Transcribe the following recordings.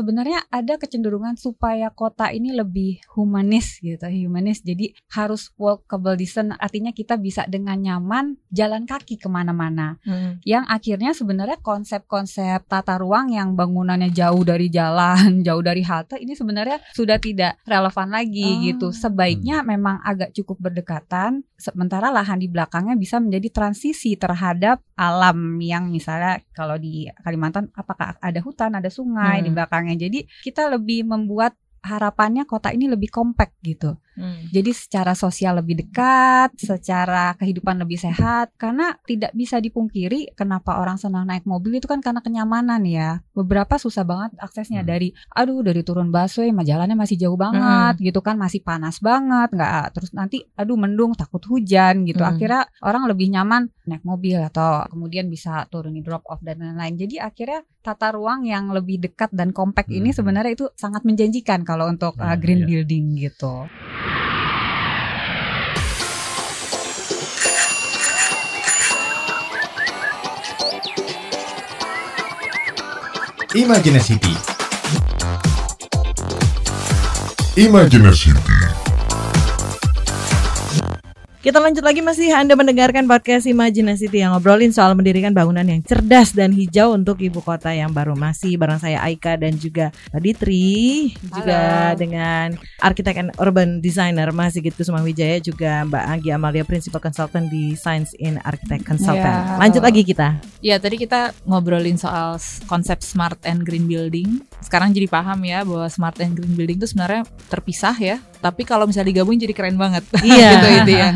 Sebenarnya ada kecenderungan supaya kota ini lebih humanis gitu, humanis. Jadi harus walkable distance, artinya kita bisa dengan nyaman jalan kaki ke mana-mana. Hmm. Yang akhirnya sebenarnya konsep-konsep tata ruang yang bangunannya jauh dari jalan, jauh dari halte ini sebenarnya sudah tidak relevan lagi oh. gitu. Sebaiknya hmm. memang agak cukup berdekatan, sementara lahan di belakangnya bisa menjadi transisi terhadap alam yang misalnya kalau di Kalimantan apakah ada hutan, ada sungai hmm. di belakangnya jadi kita lebih membuat harapannya kota ini lebih kompak gitu. Hmm. Jadi secara sosial lebih dekat, secara kehidupan lebih sehat karena tidak bisa dipungkiri kenapa orang senang naik mobil itu kan karena kenyamanan ya. Beberapa susah banget aksesnya hmm. dari aduh dari turun busway jalannya masih jauh banget hmm. gitu kan, masih panas banget, nggak terus nanti aduh mendung takut hujan gitu. Hmm. Akhirnya orang lebih nyaman naik mobil atau kemudian bisa turun di drop off dan lain-lain. Jadi akhirnya tata ruang yang lebih dekat dan kompak hmm. ini sebenarnya itu sangat menjanjikan kalau untuk uh, green iya. building gitu. Imagine City. Imagine City. Kita lanjut lagi masih Anda mendengarkan podcast Imajinasi yang ngobrolin soal mendirikan bangunan yang cerdas dan hijau untuk ibu kota yang baru masih bareng saya Aika dan juga Ditri juga dengan arsitek and urban designer Mas Sigit Kusuma Wijaya juga Mbak Anggi Amalia Principal Consultant di Science in Architect Consultant. Ya, lanjut lagi kita. Ya tadi kita ngobrolin soal konsep smart and green building. Sekarang jadi paham ya bahwa smart and green building itu sebenarnya terpisah ya. Tapi kalau misalnya digabung jadi keren banget. Iya. gitu itu ya.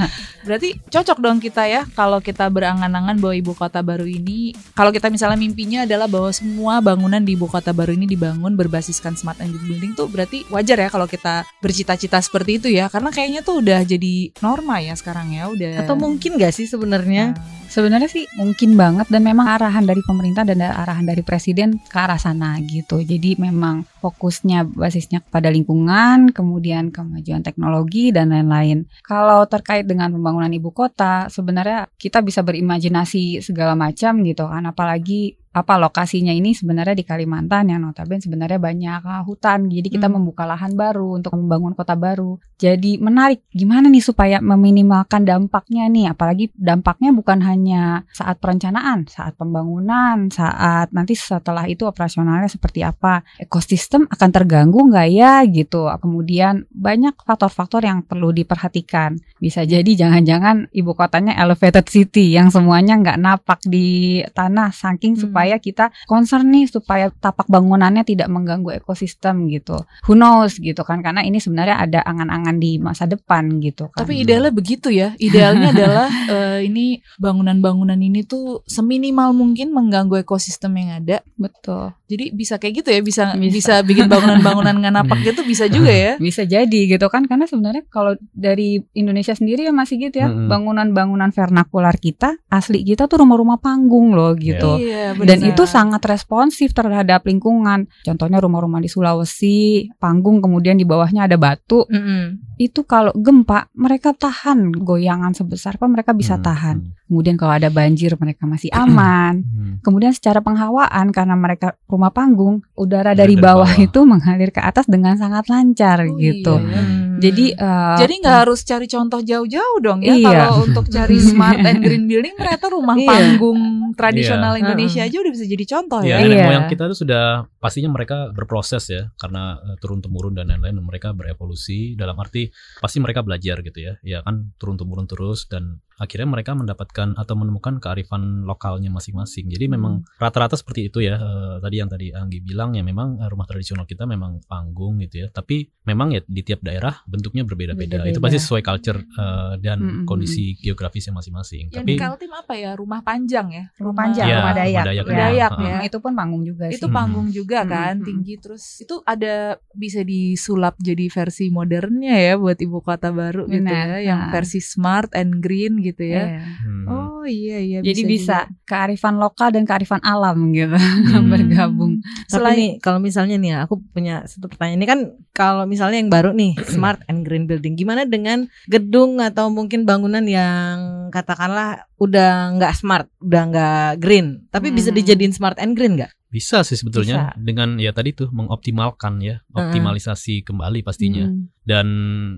Berarti cocok dong kita ya kalau kita berangan-angan bahwa ibu kota baru ini kalau kita misalnya mimpinya adalah bahwa semua bangunan di ibu kota baru ini dibangun berbasiskan smart and building tuh berarti wajar ya kalau kita bercita-cita seperti itu ya karena kayaknya tuh udah jadi norma ya sekarang ya udah Atau mungkin gak sih sebenarnya? Nah Sebenarnya sih mungkin banget dan memang arahan dari pemerintah dan arahan dari presiden ke arah sana gitu. Jadi memang fokusnya basisnya kepada lingkungan, kemudian kemajuan teknologi dan lain-lain. Kalau terkait dengan pembangunan ibu kota, sebenarnya kita bisa berimajinasi segala macam gitu kan apalagi apa lokasinya ini sebenarnya di Kalimantan yang notabene sebenarnya banyak uh, hutan. Jadi kita hmm. membuka lahan baru untuk membangun kota baru. Jadi menarik gimana nih supaya meminimalkan dampaknya nih apalagi dampaknya bukan hanya saat perencanaan, saat pembangunan, saat nanti setelah itu operasionalnya seperti apa. Ekosistem akan terganggu nggak ya gitu. Kemudian banyak faktor-faktor yang perlu diperhatikan. Bisa jadi jangan-jangan ibu kotanya elevated city yang semuanya nggak napak di tanah saking hmm. Supaya kita concern nih supaya tapak bangunannya tidak mengganggu ekosistem gitu. Who knows gitu kan karena ini sebenarnya ada angan-angan di masa depan gitu kan. Tapi idealnya begitu ya. Idealnya adalah uh, ini bangunan-bangunan ini tuh seminimal mungkin mengganggu ekosistem yang ada. Betul. Jadi bisa kayak gitu ya, bisa bisa, bisa bikin bangunan-bangunan nggak napak gitu bisa juga ya. Bisa jadi gitu kan karena sebenarnya kalau dari Indonesia sendiri ya masih gitu ya, bangunan-bangunan vernakular kita asli kita tuh rumah-rumah panggung loh gitu. Iya, dan itu sangat responsif terhadap lingkungan. Contohnya rumah-rumah di Sulawesi, panggung kemudian di bawahnya ada batu. Mm -hmm. Itu kalau gempa mereka tahan goyangan sebesar apa mereka bisa mm-hmm. tahan. Kemudian kalau ada banjir mereka masih aman. Mm-hmm. Kemudian secara penghawaan karena mereka rumah panggung, udara dari, dari bawah, bawah itu mengalir ke atas dengan sangat lancar oh, gitu. Iya. Jadi uh, jadi nggak harus cari contoh jauh-jauh dong ya iya. kalau untuk cari smart and green building ternyata rumah iya. panggung tradisional iya. Indonesia aja udah bisa jadi contoh ya. Iya, nenek moyang kita tuh sudah pastinya mereka berproses ya karena uh, turun temurun dan lain-lain mereka berevolusi dalam arti pasti mereka belajar gitu ya. Ya kan turun temurun terus dan akhirnya mereka mendapatkan atau menemukan kearifan lokalnya masing-masing. Jadi memang hmm. rata-rata seperti itu ya. Uh, tadi yang tadi Anggi bilang ya memang uh, rumah tradisional kita memang panggung gitu ya. Tapi memang ya di tiap daerah bentuknya berbeda-beda. Itu pasti sesuai culture uh, dan hmm, hmm. kondisi geografisnya masing-masing. Yang Tapi di Kaltim apa ya? Rumah panjang ya? Rumah panjang, ya, rumah Dayak. Rumah Dayak, ya. Dayak ya. ya. Itu pun panggung juga sih. Itu panggung juga kan, hmm. tinggi terus itu ada bisa disulap jadi versi modernnya ya buat ibu kota baru Benar. gitu ya, yang versi smart and green gitu ya. Iya. Hmm. Oh iya iya. Jadi bisa juga. kearifan lokal dan kearifan alam gitu Hmm. bergabung. Tapi Selain- nih kalau misalnya nih ya, aku punya satu pertanyaan. Ini kan kalau misalnya yang baru nih, smart and green building. Gimana dengan gedung atau mungkin bangunan yang katakanlah udah nggak smart, udah nggak green, tapi bisa Hmm. dijadiin smart and green nggak? Bisa sih sebetulnya Bisa. dengan ya tadi tuh mengoptimalkan ya, optimalisasi kembali pastinya. Hmm. Dan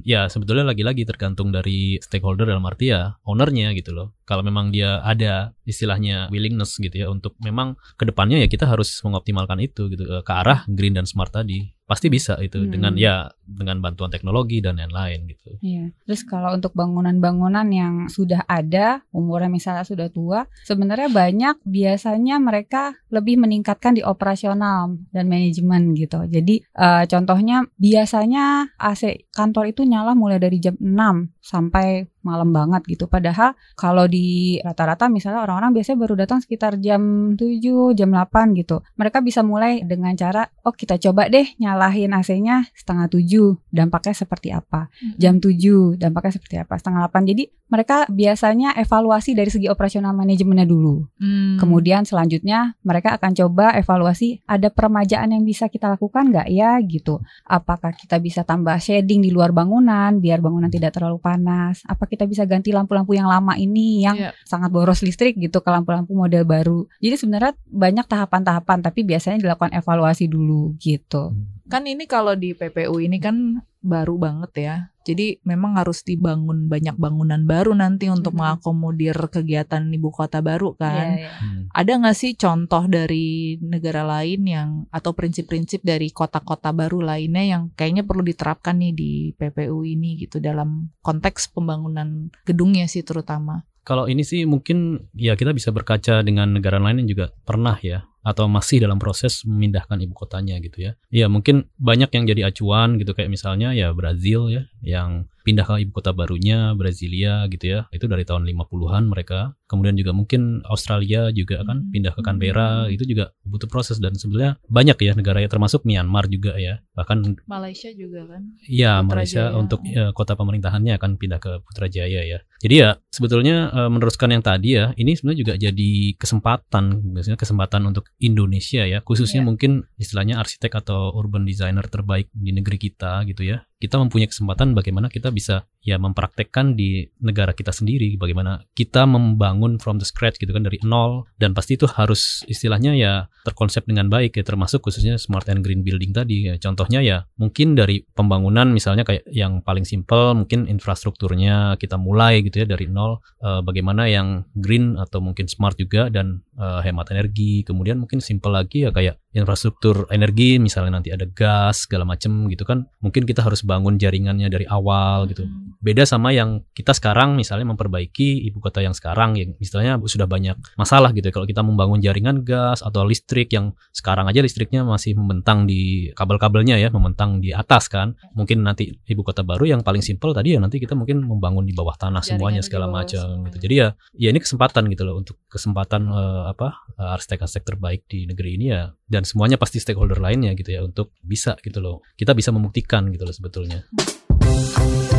ya sebetulnya lagi-lagi tergantung dari stakeholder dalam arti ya ownernya gitu loh. Kalau memang dia ada istilahnya willingness gitu ya untuk memang ke depannya ya kita harus mengoptimalkan itu gitu eh, ke arah green dan smart tadi. Pasti bisa itu Hmm. dengan ya dengan bantuan teknologi dan lain-lain gitu. Iya. Terus kalau untuk bangunan-bangunan yang sudah ada, umurnya misalnya sudah tua, sebenarnya banyak biasanya mereka lebih meningkatkan di operasional dan manajemen gitu. Jadi eh, contohnya biasanya AC kantor itu nyala mulai dari jam 6 sampai malam banget gitu. Padahal kalau di rata-rata misalnya orang-orang biasanya baru datang sekitar jam 7, jam 8 gitu. Mereka bisa mulai dengan cara, oh kita coba deh nyalahin AC-nya setengah 7, dampaknya seperti apa. Jam 7, dampaknya seperti apa. Setengah 8. Jadi mereka biasanya evaluasi dari segi operasional manajemennya dulu. Hmm. Kemudian selanjutnya mereka akan coba evaluasi ada peremajaan yang bisa kita lakukan nggak ya gitu. Apakah kita bisa tambah shading di luar bangunan biar bangunan tidak terlalu panas? Apa kita bisa ganti lampu-lampu yang lama ini yang Iya. sangat boros listrik gitu ke lampu-lampu model baru. Jadi sebenarnya banyak tahapan-tahapan tapi biasanya dilakukan evaluasi dulu gitu. Kan ini kalau di PPU ini kan baru banget ya. Jadi memang harus dibangun banyak bangunan baru nanti untuk Mhm. mengakomodir kegiatan ibu kota baru kan. Iya, iya. Hmm. Ada nggak sih contoh dari negara lain yang atau prinsip-prinsip dari kota-kota baru lainnya yang kayaknya perlu diterapkan nih di PPU ini gitu dalam konteks pembangunan gedungnya sih terutama. Kalau ini sih mungkin ya kita bisa berkaca dengan negara lain yang juga pernah ya atau masih dalam proses memindahkan ibu kotanya gitu ya. Ya mungkin banyak yang jadi acuan gitu kayak misalnya ya Brazil ya yang pindah ke ibu kota barunya Brasilia gitu ya. Itu dari tahun 50-an mereka. Kemudian juga mungkin Australia juga kan Hmm. pindah ke Canberra itu juga butuh proses dan sebenarnya banyak ya negara ya termasuk Myanmar juga ya. Bahkan Malaysia juga kan. Iya. Malaysia untuk eh, kota pemerintahannya akan pindah ke Putrajaya ya. Jadi ya sebetulnya eh, meneruskan yang tadi ya, ini sebenarnya juga jadi kesempatan, biasanya kesempatan untuk Indonesia ya, khususnya Iya. mungkin istilahnya arsitek atau urban designer terbaik di negeri kita gitu ya. Kita mempunyai kesempatan bagaimana kita bisa ya mempraktekkan di negara kita sendiri, bagaimana kita membangun from the scratch gitu kan dari nol dan pasti itu harus istilahnya ya terkonsep dengan baik ya termasuk khususnya smart and green building tadi. Ya, contohnya ya mungkin dari pembangunan misalnya kayak yang paling simpel mungkin infrastrukturnya kita mulai gitu ya dari nol Eh, bagaimana yang green atau mungkin smart juga dan eh, hemat energi. Kemudian mungkin simpel lagi ya kayak infrastruktur energi misalnya nanti ada gas segala macem gitu kan. Mungkin kita harus bangun jaringannya dari awal gitu. Beda sama yang kita sekarang misalnya memperbaiki ibu kota yang sekarang yang misalnya sudah banyak masalah gitu ya. Kalau kita membangun jaringan gas atau listrik yang sekarang aja listriknya masih membentang di kabel-kabelnya ya, membentang di atas kan. Mungkin nanti ibu kota baru yang paling simpel tadi ya nanti kita mungkin membangun di bawah tanah semuanya Jaringannya di segala macam gitu. Jadi ya ya ini kesempatan gitu loh untuk kesempatan eh, apa eh, arsitek-arsitek terbaik di negeri ini ya dan semuanya pasti stakeholder lainnya gitu ya untuk bisa gitu loh. Kita bisa membuktikan gitu loh sebetulnya.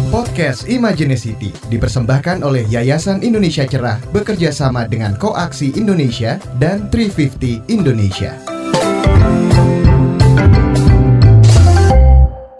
Podcast Imaginicity dipersembahkan oleh Yayasan Indonesia Cerah bekerja sama dengan Koaksi Indonesia dan 350 Indonesia.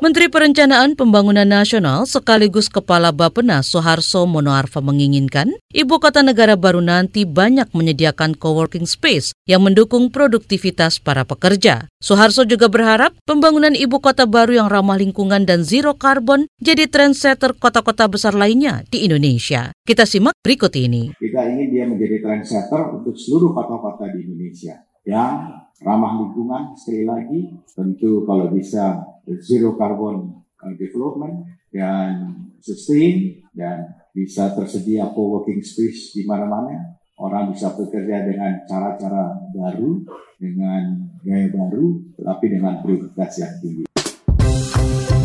Menteri Perencanaan Pembangunan Nasional sekaligus Kepala Bappenas Soeharto Monoarfa menginginkan ibu kota negara baru nanti banyak menyediakan coworking space yang mendukung produktivitas para pekerja. Soeharto juga berharap pembangunan ibu kota baru yang ramah lingkungan dan zero carbon jadi trendsetter kota-kota besar lainnya di Indonesia. Kita simak berikut ini. Kita ingin dia menjadi trendsetter untuk seluruh kota-kota di Indonesia yang ramah lingkungan sekali lagi tentu kalau bisa zero carbon uh, development dan sustain dan bisa tersedia co-working space di mana-mana orang bisa bekerja dengan cara-cara baru dengan gaya baru tetapi dengan prioritas yang tinggi.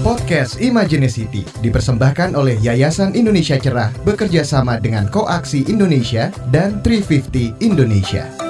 Podcast Imaginicity dipersembahkan oleh Yayasan Indonesia Cerah bekerja sama dengan Koaksi Indonesia dan 350 Indonesia.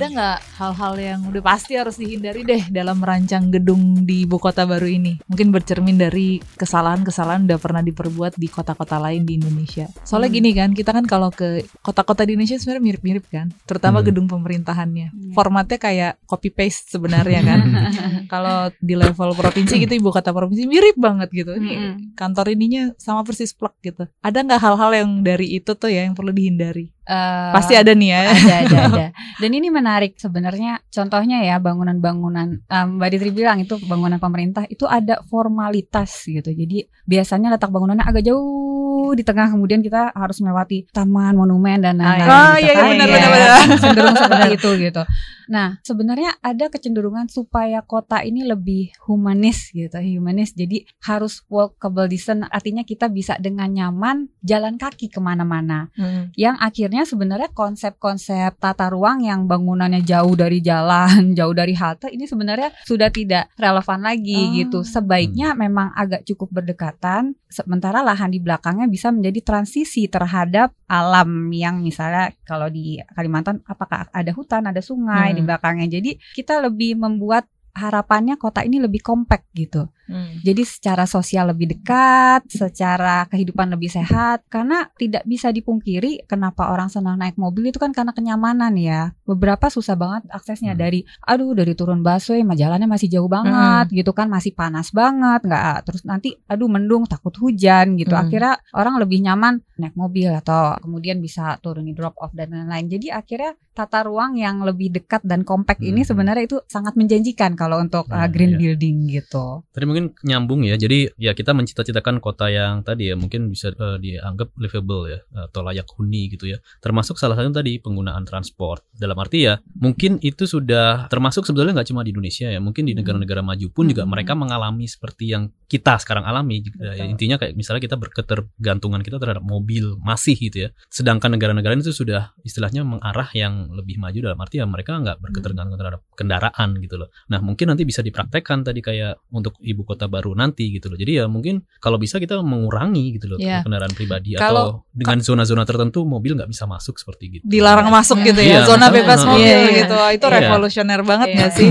Ada nggak hal-hal yang udah pasti harus dihindari deh dalam merancang gedung di ibu kota baru ini? Mungkin bercermin dari kesalahan-kesalahan udah pernah diperbuat di kota-kota lain di Indonesia. Soalnya Hmm. gini kan, kita kan kalau ke kota-kota di Indonesia sebenarnya mirip-mirip kan, terutama Hmm. gedung pemerintahannya. Iya. Formatnya kayak copy paste sebenarnya kan. kalau di level provinsi gitu ibu kota provinsi mirip banget gitu. Ini Mm-mm. kantor ininya sama persis plek gitu. Ada nggak hal-hal yang dari itu tuh ya yang perlu dihindari? Eh, Pasti ada nih ya. ada ada ada dan ini menarik sebenarnya. Contohnya ya bangunan-bangunan em, Mbak Ditri bilang itu bangunan pemerintah itu ada formalitas gitu. Jadi biasanya letak bangunannya agak jauh di tengah kemudian kita harus melewati taman monumen dan lain-lain Oh, gitu iya, iya, kan. benar, Iya, benar, benar. cenderung seperti itu gitu nah sebenarnya ada kecenderungan supaya kota ini lebih humanis gitu humanis jadi harus walkable design artinya kita bisa dengan nyaman jalan kaki ke mana-mana yang akhirnya sebenarnya konsep-konsep tata ruang yang bangunannya jauh dari jalan, jauh dari halte ini sebenarnya sudah tidak relevan lagi Oh. gitu. Sebaiknya memang agak cukup berdekatan sementara lahan di belakangnya bisa menjadi transisi terhadap alam yang misalnya kalau di Kalimantan apakah ada hutan, ada sungai Hmm. di belakangnya. Jadi kita lebih membuat harapannya kota ini lebih kompak gitu. Jadi secara sosial lebih dekat, secara kehidupan lebih sehat karena tidak bisa dipungkiri kenapa orang senang naik mobil itu kan karena kenyamanan ya. Beberapa susah banget aksesnya Hmm. dari aduh dari turun busway mah jalannya masih jauh banget gitu kan, masih panas banget, nggak terus nanti aduh mendung takut hujan gitu. Hmm. Akhirnya orang lebih nyaman naik mobil atau kemudian bisa turun di drop off dan lain-lain. Jadi akhirnya tata ruang yang lebih dekat dan kompak ini Hmm. sebenarnya itu sangat menjanjikan kalau untuk uh, Hmm, green iya. building gitu. Tadi mungkin nyambung ya. Jadi ya kita mencita-citakan kota yang tadi ya mungkin bisa eh, dianggap livable ya atau layak huni gitu ya. Termasuk salah satu tadi penggunaan transport. Dalam arti ya mungkin itu sudah termasuk sebetulnya nggak cuma di Indonesia ya. Mungkin di Hmm. negara-negara maju pun juga Hmm. mereka mengalami seperti yang kita sekarang alami. Ya, Betul. intinya kayak misalnya kita berketergantungan kita terhadap mobil masih gitu ya. Sedangkan negara-negara itu sudah istilahnya mengarah yang lebih maju dalam arti ya mereka nggak berketergantungan terhadap kendaraan gitu loh. Nah mungkin nanti bisa dipraktekkan tadi kayak untuk ibu kota baru nanti gitu loh. Jadi ya mungkin kalau bisa kita mengurangi gitu loh Iya. kendaraan pribadi Kalau- atau dengan zona-zona tertentu mobil nggak bisa masuk seperti gitu. Dilarang masuk gitu ya, Iya, zona bebas mobil iya, iya. gitu. Itu Iya. revolusioner banget Iya. nggak sih?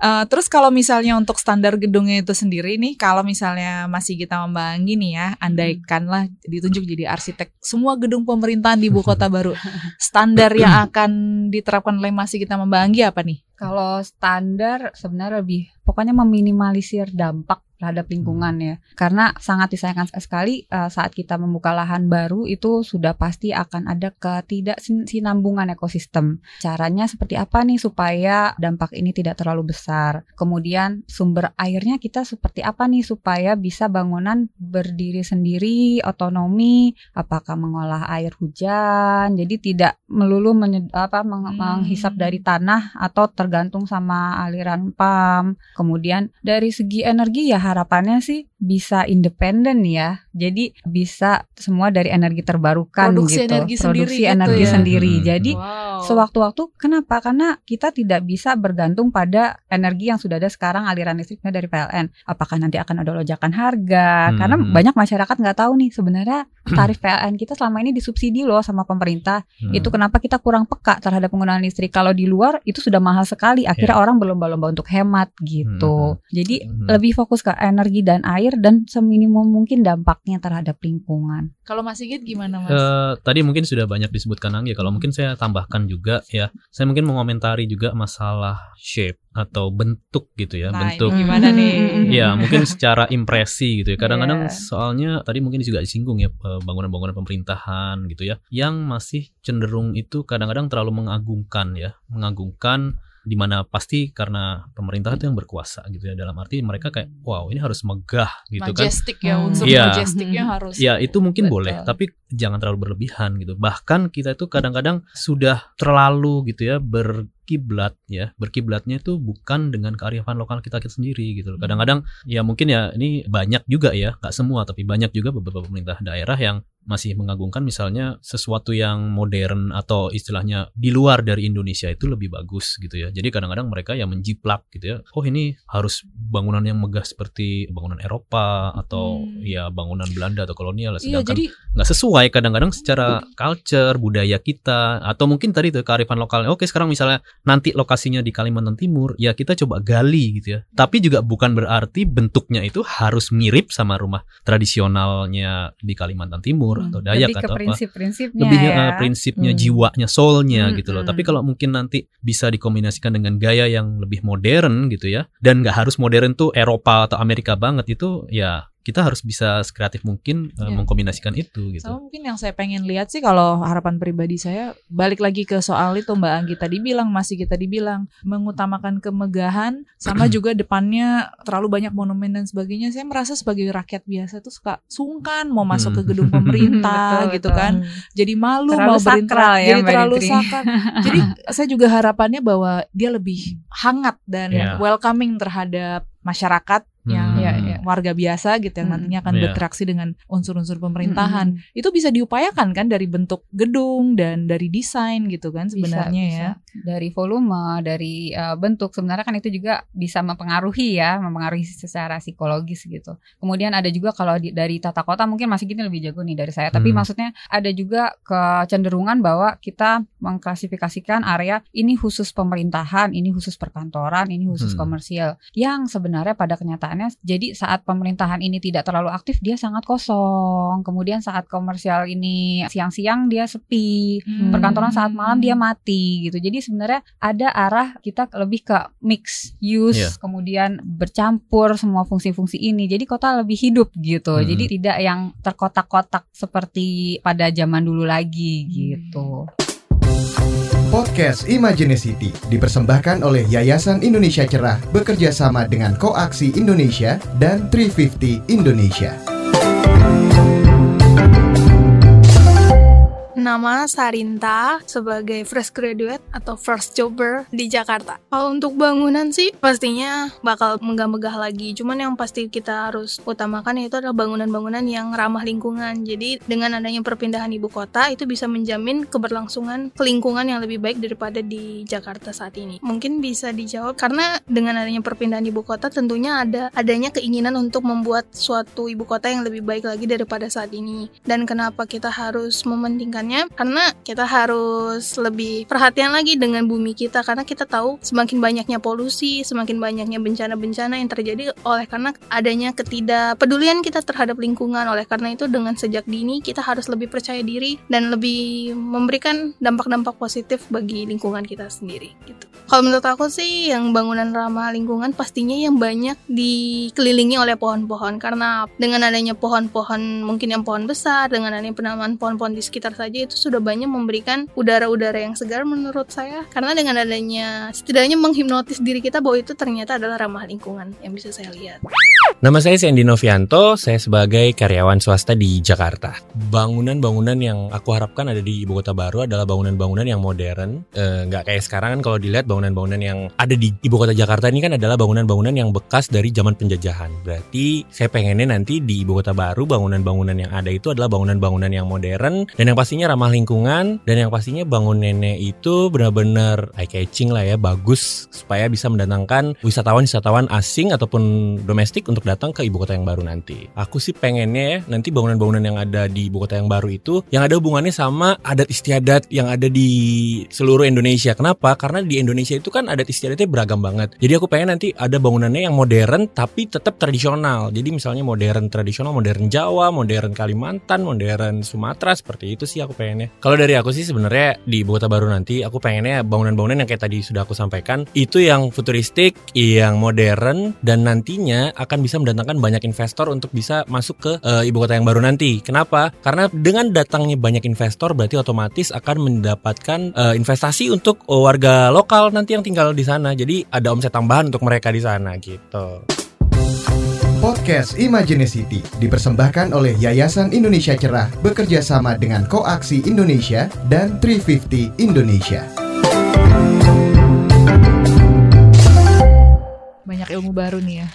Eh, terus kalau misalnya untuk standar gedungnya itu sendiri nih, kalau misalnya masih kita membangi nih ya, andaikanlah ditunjuk jadi arsitek semua gedung pemerintahan di ibu kota baru, standar yang akan diterapkan oleh masih kita membangi apa nih? Kalau standar sebenarnya lebih pokoknya meminimalisir dampak terhadap lingkungan ya. Karena sangat disayangkan sekali uh, saat kita membuka lahan baru itu sudah pasti akan ada ketidaksinambungan ekosistem. Caranya seperti apa nih supaya dampak ini tidak terlalu besar. Kemudian sumber airnya kita seperti apa nih supaya bisa bangunan berdiri sendiri, otonomi, apakah mengolah air hujan. Jadi tidak melulu apa meng- Hmm. menghisap dari tanah atau tergantung sama aliran pam. Kemudian dari segi energi ya harapannya sih bisa independen ya. Jadi bisa semua dari energi terbarukan Produksi gitu. energi sendiri Produksi gitu energi ya. sendiri. Hmm. Jadi Wow. Sewaktu-waktu kenapa? Karena kita tidak bisa bergantung pada energi yang sudah ada sekarang aliran listriknya dari PLN. Apakah nanti akan ada lonjakan harga? Hmm. Karena banyak masyarakat nggak tahu nih sebenarnya tarif PLN kita selama ini disubsidi loh sama pemerintah. Hmm. Itu kenapa kita kurang peka terhadap penggunaan listrik. Kalau di luar itu sudah mahal sekali. Akhirnya orang berlomba-lomba untuk hemat gitu. Jadi Hmm. lebih fokus ke energi dan air dan seminimum mungkin dampaknya terhadap lingkungan. Kalau Mas Sigit gimana Mas? Eh, tadi mungkin sudah banyak disebutkan Anggi. Kalau mungkin saya tambahkan juga ya, saya mungkin mengomentari juga masalah shape atau bentuk gitu ya, Nah, bentuk. ini gimana nih? Ya mungkin secara impresi gitu ya. Kadang-kadang Iya. soalnya tadi mungkin juga disinggung ya eh, bangunan-bangunan pemerintahan gitu ya, yang masih cenderung itu kadang-kadang terlalu mengagungkan ya, mengagungkan di mana pasti karena pemerintah itu yang berkuasa gitu ya dalam arti mereka kayak wow ini harus megah gitu kan majestic ya, unsur Iya. majesticnya harus. Ya itu mungkin Betul. boleh, tapi jangan terlalu berlebihan gitu. Bahkan kita itu kadang-kadang sudah terlalu gitu ya berkiblat ya, berkiblatnya itu bukan dengan kearifan lokal kita, kita sendiri gitu. loh. Kadang-kadang ya mungkin ya ini banyak juga ya, nggak semua tapi banyak juga beberapa pemerintah daerah yang masih mengagungkan misalnya sesuatu yang modern atau istilahnya di luar dari Indonesia itu lebih bagus gitu ya. Jadi kadang-kadang mereka yang menjiplak gitu ya. Oh ini harus bangunan yang megah seperti bangunan Eropa atau Hmm. ya bangunan Belanda atau kolonial. Iya, Sedangkan jadi nggak sesuai kadang-kadang secara culture budaya kita atau mungkin tadi tuh kearifan lokalnya oke sekarang misalnya nanti lokasinya di Kalimantan Timur, ya kita coba gali gitu ya. Tapi juga bukan berarti bentuknya itu harus mirip sama rumah tradisionalnya di Kalimantan Timur Hmm, atau Dayak lebih ke atau apa. prinsip-prinsipnya Lebih ya. eh, prinsipnya, Hmm. jiwanya, soulnya Hmm, gitu loh. hmm. Tapi kalau mungkin nanti bisa dikombinasikan dengan gaya yang lebih modern gitu ya, dan nggak harus modern tuh Eropa atau Amerika banget itu, ya kita harus bisa sekreatif mungkin eh, Ya. mengkombinasikan itu gitu. Sama mungkin yang saya pengen lihat sih kalau harapan pribadi saya balik lagi ke soal itu Mbak Anggi tadi bilang masih kita dibilang mengutamakan kemegahan sama juga depannya terlalu banyak monumen dan sebagainya. Saya merasa sebagai rakyat biasa tuh suka sungkan mau masuk ke Hmm. gedung pemerintah Betul, gitu betul. kan. Jadi malu Terlalu mau sakral berinteraksi ya, jadi Mbak terlalu sakral. Jadi saya juga harapannya bahwa dia lebih hangat dan Iya. welcoming terhadap masyarakat yang Hmm. Iya, iya. Warga biasa gitu yang Hmm. nantinya akan Iya. berinteraksi dengan unsur-unsur pemerintahan Mm-mm. itu bisa diupayakan kan dari bentuk gedung dan dari desain gitu kan Bisa, sebenarnya bisa. ya dari volume dari uh, bentuk sebenarnya kan itu juga bisa mempengaruhi ya mempengaruhi secara psikologis gitu kemudian ada juga kalau di- dari tata kota mungkin masih gini lebih jago nih dari saya tapi Hmm. maksudnya ada juga kecenderungan bahwa kita mengklasifikasikan area ini khusus pemerintahan ini khusus perkantoran ini khusus Hmm. komersial yang sebenarnya pada kenyataannya jadi saat pemerintahan ini tidak terlalu aktif dia sangat kosong kemudian saat komersial ini siang-siang dia sepi Hmm. perkantoran saat malam dia mati gitu. Jadi sebenarnya ada arah kita lebih ke mix use, Iya. kemudian bercampur semua fungsi-fungsi ini. Jadi kota lebih hidup gitu. Hmm. Jadi tidak yang terkotak-kotak seperti pada zaman dulu lagi Hmm. Podcast Imaginacity dipersembahkan oleh Yayasan Indonesia Cerah bekerja sama dengan Koaksi Indonesia dan 350 Indonesia. Nama Sarinta sebagai fresh graduate atau first jobber di Jakarta. Kalau untuk bangunan sih pastinya bakal megah-megah lagi. Cuman yang pasti kita harus utamakan yaitu adalah bangunan-bangunan yang ramah lingkungan. Jadi dengan adanya perpindahan ibu kota itu bisa menjamin keberlangsungan lingkungan yang lebih baik daripada di Jakarta saat ini. Mungkin bisa dijawab karena dengan adanya perpindahan ibu kota tentunya ada adanya keinginan untuk membuat suatu ibu kota yang lebih baik lagi daripada saat ini. Dan kenapa kita harus mementingkannya? Karena kita harus lebih perhatian lagi dengan bumi kita karena kita tahu semakin banyaknya polusi, semakin banyaknya bencana-bencana yang terjadi oleh karena adanya ketidakpedulian kita terhadap lingkungan. Oleh karena itu dengan sejak dini kita harus lebih percaya diri dan lebih memberikan dampak-dampak positif bagi lingkungan kita sendiri gitu. Kalau menurut aku sih yang bangunan ramah lingkungan pastinya yang banyak dikelilingi oleh pohon-pohon karena dengan adanya pohon-pohon mungkin yang pohon besar dengan adanya penamaan pohon-pohon di sekitar saja itu sudah banyak memberikan udara-udara yang segar menurut saya karena dengan adanya setidaknya menghipnotis diri kita bahwa itu ternyata adalah ramah lingkungan yang bisa saya lihat. Nama saya Sandy Novianto, saya sebagai karyawan swasta di Jakarta. Bangunan-bangunan yang aku harapkan ada di ibu kota baru adalah bangunan-bangunan yang modern. Eh, Nggak kayak sekarang kan kalau dilihat bangunan-bangunan yang ada di ibu kota Jakarta ini kan adalah bangunan-bangunan yang bekas dari zaman penjajahan. Berarti saya pengennya nanti di ibu kota baru bangunan-bangunan yang ada itu adalah bangunan-bangunan yang modern dan yang pastinya ramah lingkungan dan yang pastinya bangunannya itu benar-benar eye catching lah ya, bagus supaya bisa mendatangkan wisatawan-wisatawan asing ataupun domestik untuk datang ke ibu kota yang baru nanti. Aku sih pengennya ya nanti bangunan-bangunan yang ada di ibu kota yang baru itu yang ada hubungannya sama adat istiadat yang ada di seluruh Indonesia. Kenapa? Karena di Indonesia itu kan adat istiadatnya beragam banget. Jadi aku pengen nanti ada bangunannya yang modern tapi tetap tradisional. Jadi misalnya modern tradisional, modern Jawa, modern Kalimantan, modern Sumatera seperti itu sih aku pengennya. Kalau dari aku sih sebenarnya di ibu kota baru nanti aku pengennya bangunan-bangunan yang kayak tadi sudah aku sampaikan itu yang futuristik, yang modern dan nantinya akan bisa mendatangkan banyak investor untuk bisa masuk ke eh, ibu kota yang baru nanti. Kenapa? Karena dengan datangnya banyak investor berarti otomatis akan mendapatkan eh, investasi untuk eh, warga lokal nanti yang tinggal di sana. Jadi ada omset tambahan untuk mereka di sana gitu. Podcast Imaginacity dipersembahkan oleh Yayasan Indonesia Cerah bekerja sama dengan Koaksi Indonesia dan 350 Indonesia. banyak ilmu baru nih ya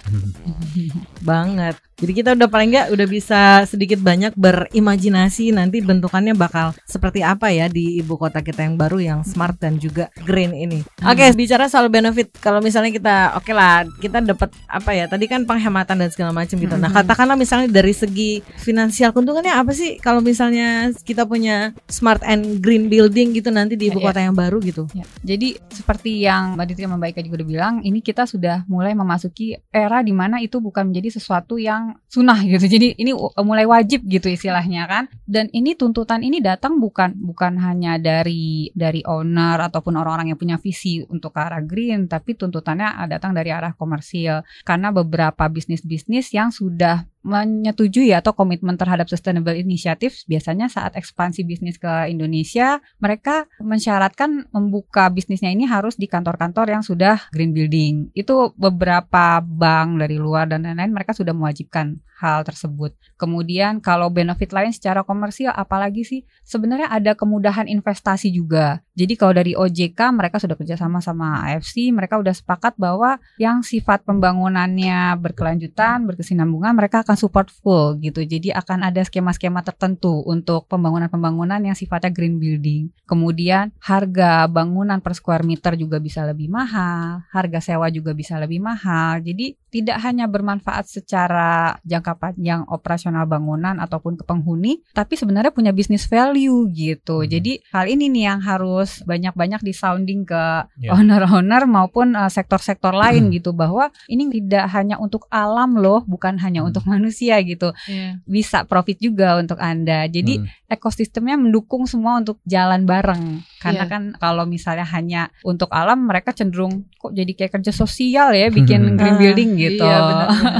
banget. Jadi kita udah paling nggak udah bisa sedikit banyak berimajinasi nanti bentukannya bakal seperti apa ya di ibu kota kita yang baru yang smart dan juga green ini. Hmm. Oke, bicara soal benefit, kalau misalnya kita oke lah kita dapat apa ya? Tadi kan penghematan dan segala macam gitu. Nah, Mhm. katakanlah misalnya dari segi finansial keuntungannya apa sih kalau misalnya kita punya smart and green building gitu nanti di ibu Iya. kota yang baru gitu. Ya, jadi seperti yang Mbak Ditri sama Mbak Ika juga udah bilang, ini kita sudah mulai memasuki era di mana itu bukan menjadi sesuatu yang sunnah gitu. Jadi ini uh, mulai wajib gitu istilahnya kan. Dan ini tuntutan ini datang bukan bukan hanya dari dari owner ataupun orang-orang yang punya visi untuk ke arah green, tapi tuntutannya datang dari arah komersil. Karena beberapa bisnis-bisnis yang sudah menyetujui atau komitmen terhadap sustainable initiative biasanya saat ekspansi bisnis ke Indonesia mereka mensyaratkan membuka bisnisnya ini harus di kantor-kantor yang sudah green building. Itu beberapa bank dari luar dan lain-lain mereka sudah mewajibkan hal tersebut. Kemudian kalau benefit lain secara komersial apalagi sih? Sebenarnya ada kemudahan investasi juga jadi kalau dari OJK mereka sudah kerjasama sama AFC mereka udah sepakat bahwa yang sifat pembangunannya berkelanjutan berkesinambungan mereka akan support full gitu. Jadi akan ada skema-skema tertentu untuk pembangunan-pembangunan yang sifatnya green building. Kemudian harga bangunan per square meter juga bisa lebih mahal, harga sewa juga bisa lebih mahal. Jadi tidak hanya bermanfaat secara jangka panjang operasional bangunan ataupun ke penghuni, tapi sebenarnya punya business value gitu. Jadi hal ini nih yang harus banyak-banyak disounding ke Ya. owner-owner maupun uh, sektor-sektor lain gitu bahwa ini tidak hanya untuk alam loh, bukan hanya untuk manusia gitu. Iya. Bisa profit juga untuk Anda. Jadi Hmm. ekosistemnya mendukung semua untuk jalan bareng. Karena Iya. kan kalau misalnya hanya untuk alam mereka cenderung kok jadi kayak kerja sosial ya bikin green Ah, building gitu. Iya benar-benar.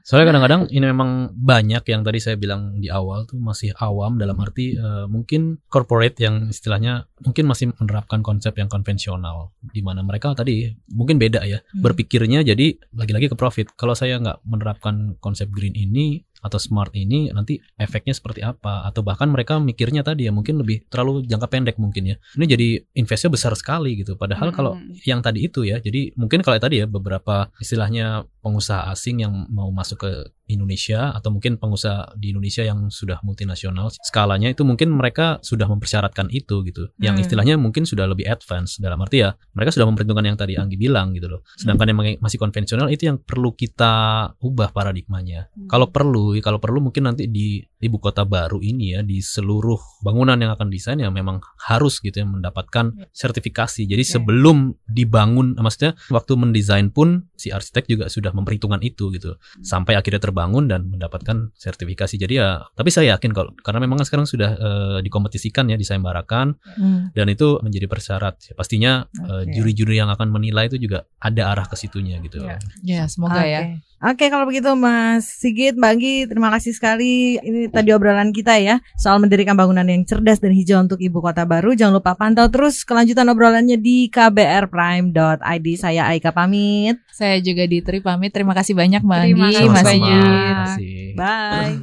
Soalnya kadang-kadang ini memang banyak yang tadi saya bilang di awal tuh masih awam dalam arti eh, mungkin corporate yang istilahnya mungkin masih menerapkan konsep yang konvensional di mana mereka tadi mungkin beda ya Hmm. berpikirnya jadi lagi-lagi ke profit. Kalau saya nggak menerapkan konsep green ini atau smart ini nanti efeknya seperti apa atau bahkan mereka mikirnya tadi ya mungkin lebih terlalu jangka pendek mungkin ya ini jadi investnya besar sekali gitu padahal kalau Mm-mm. yang tadi itu ya jadi mungkin kalau tadi ya beberapa istilahnya pengusaha asing yang mau masuk ke Indonesia atau mungkin pengusaha di Indonesia yang sudah multinasional. Skalanya itu mungkin mereka sudah mempersyaratkan itu gitu. Yang Hmm. istilahnya mungkin sudah lebih advance. Dalam arti ya mereka sudah memperhitungkan yang tadi Anggi bilang gitu loh. Sedangkan yang masih konvensional itu yang perlu kita ubah paradigmanya. Hmm. kalau perlu kalau perlu mungkin nanti di ibu kota baru ini ya di seluruh bangunan yang akan desain ya memang harus gitu ya mendapatkan sertifikasi. Jadi Oke. sebelum dibangun maksudnya waktu mendesain pun si arsitek juga sudah memperhitungkan itu gitu sampai akhirnya terbangun dan mendapatkan sertifikasi jadi ya tapi saya yakin kalau karena memang sekarang sudah eh, dikompetisikan ya disayembarakan Hmm. dan itu menjadi persyarat Ya, pastinya eh, Oke. juri-juri yang akan menilai itu juga ada arah ke situnya gitu Iya. Ya, semoga Oke. ya. Oke kalau begitu Mas Sigit, Mbak Anggi, terima kasih sekali. Ini tadi obrolan kita ya soal mendirikan bangunan yang cerdas dan hijau untuk ibu kota baru. Jangan lupa pantau terus kelanjutan obrolannya di kbrprime.id. Saya Aika pamit. Saya juga Ditri pamit. Terima kasih banyak Mbak Terima Anggi, kasih Mas. Bye.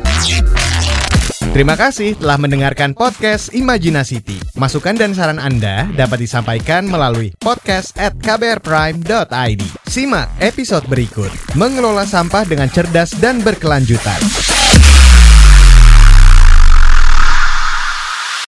Terima kasih telah mendengarkan podcast Imajinasity. Masukan dan saran Anda dapat disampaikan melalui podcast at kbrprime.id. Simak episode berikut. Mengelola sampah dengan cerdas dan berkelanjutan.